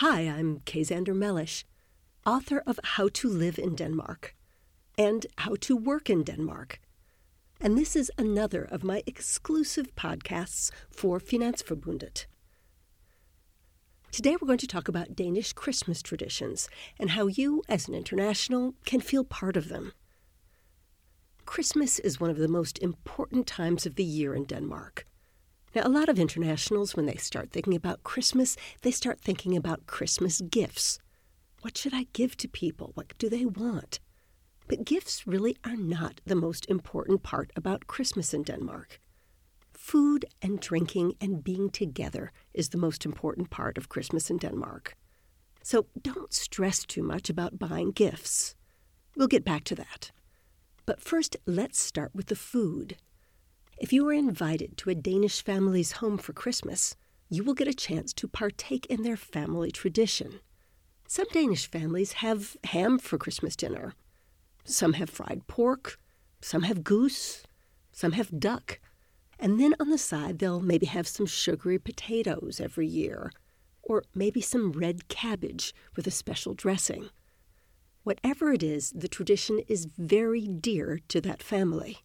Hi, I'm Kay Xander Mellish, author of How to Live in Denmark and How to Work in Denmark. And this is another of my exclusive podcasts for Finansforbundet. Today we're going to talk about Danish Christmas traditions and how you, as an international, can feel part of them. Christmas is one of the most important times of the year in Denmark. Now, a lot of internationals, when they start thinking about Christmas, they start thinking about Christmas gifts. What should I give to people? What do they want? But gifts really are not the most important part about Christmas in Denmark. Food and drinking and being together is the most important part of Christmas in Denmark. So don't stress too much about buying gifts. We'll get back to that. But first, let's start with the food. If you are invited to a Danish family's home for Christmas, you will get a chance to partake in their family tradition. Some Danish families have ham for Christmas dinner. Some have fried pork. Some have goose. Some have duck. And then on the side, they'll maybe have some sugary potatoes every year, or maybe some red cabbage with a special dressing. Whatever it is, the tradition is very dear to that family.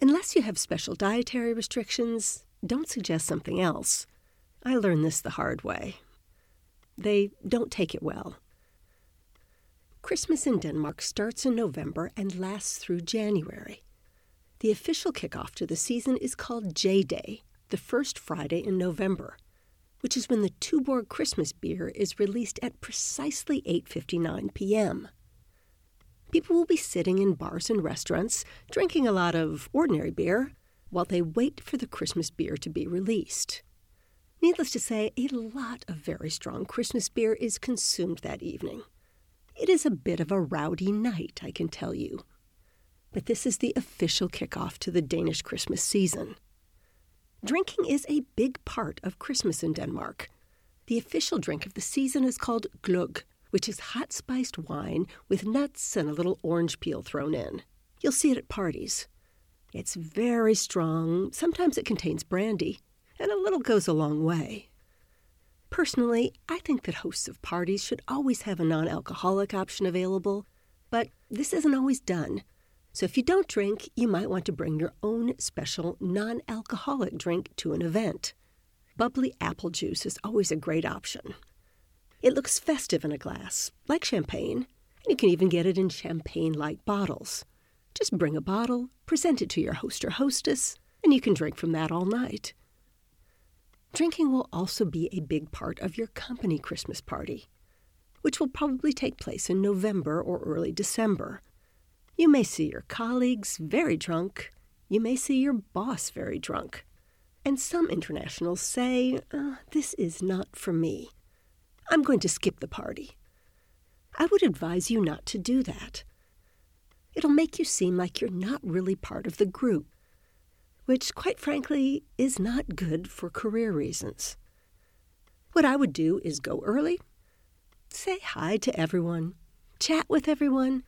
Unless you have special dietary restrictions, don't suggest something else. I learned this the hard way. They don't take it well. Christmas in Denmark starts in November and lasts through January. The official kickoff to the season is called J Day, the first Friday in November, which is when the Tuborg Christmas beer is released at precisely 8:59 p.m. People will be sitting in bars and restaurants, drinking a lot of ordinary beer, while they wait for the Christmas beer to be released. Needless to say, a lot of very strong Christmas beer is consumed that evening. It is a bit of a rowdy night, I can tell you. But this is the official kickoff to the Danish Christmas season. Drinking is a big part of Christmas in Denmark. The official drink of the season is called gløgg, which is hot spiced wine with nuts and a little orange peel thrown in. You'll see it at parties. It's very strong, sometimes it contains brandy, and a little goes a long way. Personally, I think that hosts of parties should always have a non alcoholic option available, but this isn't always done. So if you don't drink, you might want to bring your own special non alcoholic drink to an event. Bubbly apple juice is always a great option. It looks festive in a glass, like champagne, and you can even get it in champagne like bottles. Just bring a bottle, present it to your host or hostess, and you can drink from that all night. Drinking will also be a big part of your company Christmas party, which will probably take place in November or early December. You may see your colleagues very drunk. You may see your boss very drunk. And some internationals say, uh, This is not for me. I'm going to skip the party. I would advise you not to do that. It'll make you seem like you're not really part of the group, which, quite frankly, is not good for career reasons. What I would do is go early, say hi to everyone, chat with everyone,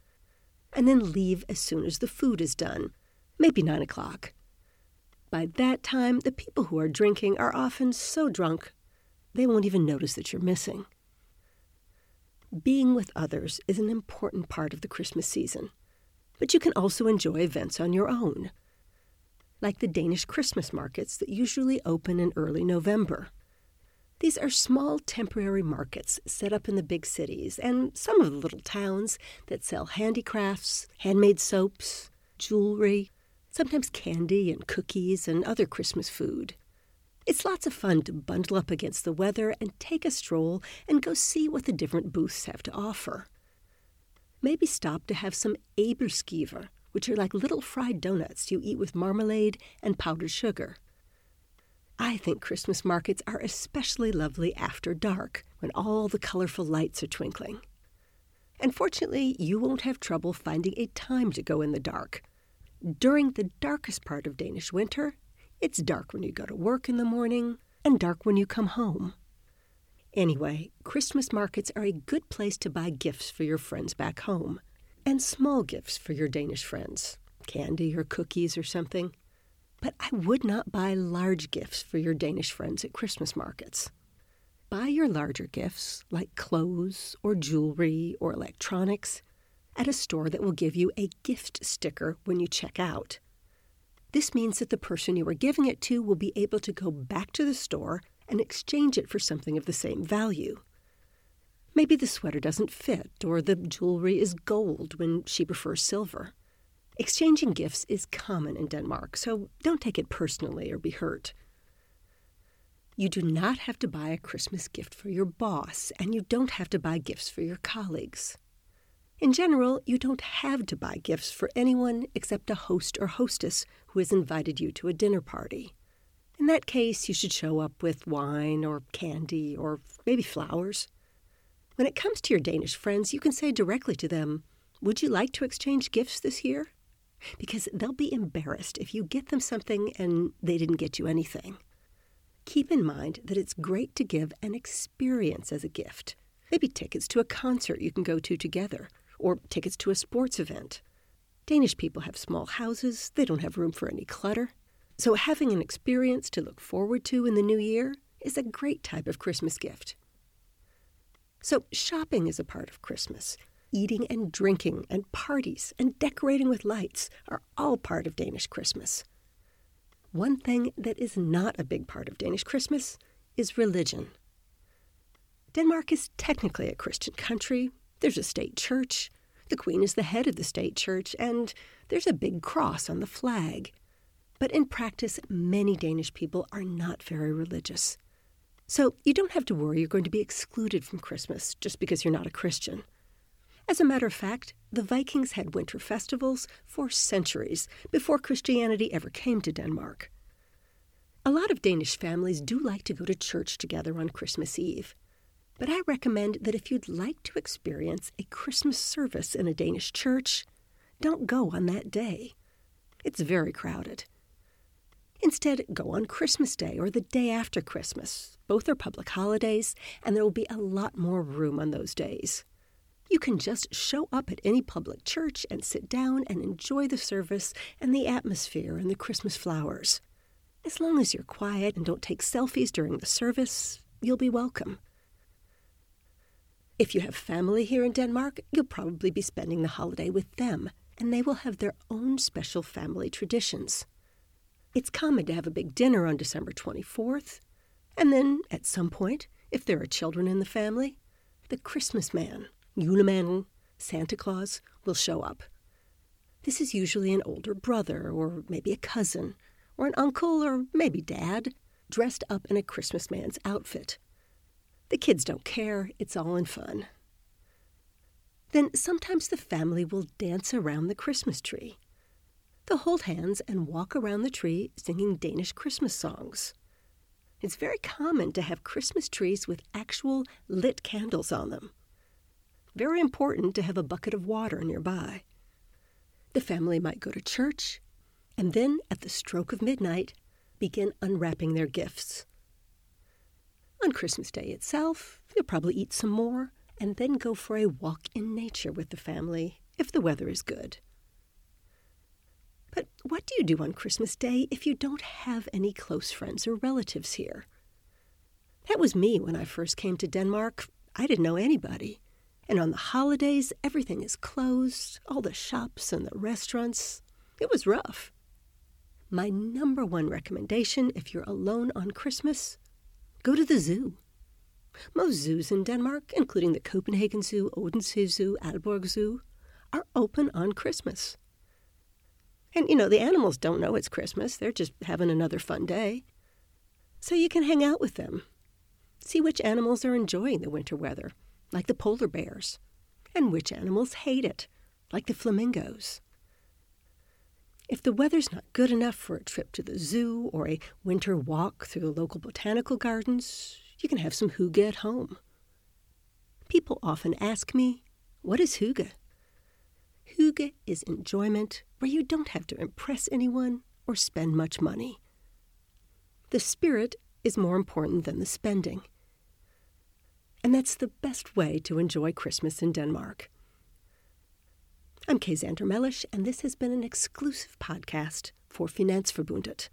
and then leave as soon as the food is done, maybe nine o'clock. By that time, the people who are drinking are often so drunk they won't even notice that you're missing. Being with others is an important part of the Christmas season, but you can also enjoy events on your own, like the Danish Christmas markets that usually open in early November. These are small temporary markets set up in the big cities and some of the little towns that sell handicrafts, handmade soaps, jewelry, sometimes candy and cookies and other Christmas food. It's lots of fun to bundle up against the weather and take a stroll and go see what the different booths have to offer. Maybe stop to have some æbleskiver, which are like little fried donuts you eat with marmalade and powdered sugar. I think Christmas markets are especially lovely after dark, when all the colorful lights are twinkling. And fortunately, you won't have trouble finding a time to go in the dark. During the darkest part of Danish winter, it's dark when you go to work in the morning and dark when you come home. Anyway, Christmas markets are a good place to buy gifts for your friends back home, and small gifts for your Danish friends, candy or cookies or something. But I would not buy large gifts for your Danish friends at Christmas markets. buy your larger gifts, like clothes or jewelry or electronics, at a store that will give you a gift sticker when you check out. This means that the person you are giving it to will be able to go back to the store and exchange it for something of the same value. Maybe the sweater doesn't fit, or the jewelry is gold when she prefers silver. Exchanging gifts is common in Denmark, so don't take it personally or be hurt. You do not have to buy a Christmas gift for your boss, and you don't have to buy gifts for your colleagues. In general, you don't have to buy gifts for anyone except a host or hostess who has invited you to a dinner party. In that case, you should show up with wine or candy or maybe flowers. When it comes to your Danish friends, you can say directly to them, Would you like to exchange gifts this year? Because they'll be embarrassed if you get them something and they didn't get you anything. Keep in mind that it's great to give an experience as a gift. Maybe tickets to a concert you can go to together, or tickets to a sports event. Danish people have small houses, they don't have room for any clutter. So, having an experience to look forward to in the new year is a great type of Christmas gift. So, shopping is a part of Christmas. Eating and drinking and parties and decorating with lights are all part of Danish Christmas. One thing that is not a big part of Danish Christmas is religion. Denmark is technically a Christian country. There's a state church. The Queen is the head of the state church, and there's a big cross on the flag. But in practice, many Danish people are not very religious. So you don't have to worry you're going to be excluded from Christmas just because you're not a Christian. As a matter of fact, the Vikings had winter festivals for centuries before Christianity ever came to Denmark. A lot of Danish families do like to go to church together on Christmas Eve. But I recommend that if you'd like to experience a Christmas service in a Danish church, don't go on that day. It's very crowded. Instead, go on Christmas Day or the day after Christmas. Both are public holidays, and there will be a lot more room on those days. You can just show up at any public church and sit down and enjoy the service and the atmosphere and the Christmas flowers. As long as you're quiet and don't take selfies during the service, you'll be welcome. If you have family here in Denmark, you'll probably be spending the holiday with them, and they will have their own special family traditions. It's common to have a big dinner on December 24th, and then, at some point, if there are children in the family, the Christmas man, Julemanden, Santa Claus, will show up. This is usually an older brother, or maybe a cousin, or an uncle, or maybe dad, dressed up in a Christmas man's outfit. The kids don't care, it's all in fun. Then sometimes the family will dance around the Christmas tree. They'll hold hands and walk around the tree singing Danish Christmas songs. It's very common to have Christmas trees with actual lit candles on them. Very important to have a bucket of water nearby. The family might go to church and then, at the stroke of midnight, begin unwrapping their gifts. On Christmas Day itself, you'll probably eat some more and then go for a walk in nature with the family if the weather is good. But what do you do on Christmas Day if you don't have any close friends or relatives here? That was me when I first came to Denmark. I didn't know anybody. And on the holidays, everything is closed, all the shops and the restaurants. It was rough. My number one recommendation if you're alone on Christmas go to the zoo. Most zoos in Denmark, including the Copenhagen Zoo, Odense Zoo, Aalborg Zoo, are open on Christmas. And, you know, the animals don't know it's Christmas. They're just having another fun day. So you can hang out with them. See which animals are enjoying the winter weather, like the polar bears, and which animals hate it, like the flamingos. If the weather's not good enough for a trip to the zoo or a winter walk through the local botanical gardens, you can have some hygge at home. People often ask me, What is hygge? Hygge is enjoyment where you don't have to impress anyone or spend much money. The spirit is more important than the spending. And that's the best way to enjoy Christmas in Denmark. I'm Kay Xander Mellish, and this has been an exclusive podcast for Finansforbundet.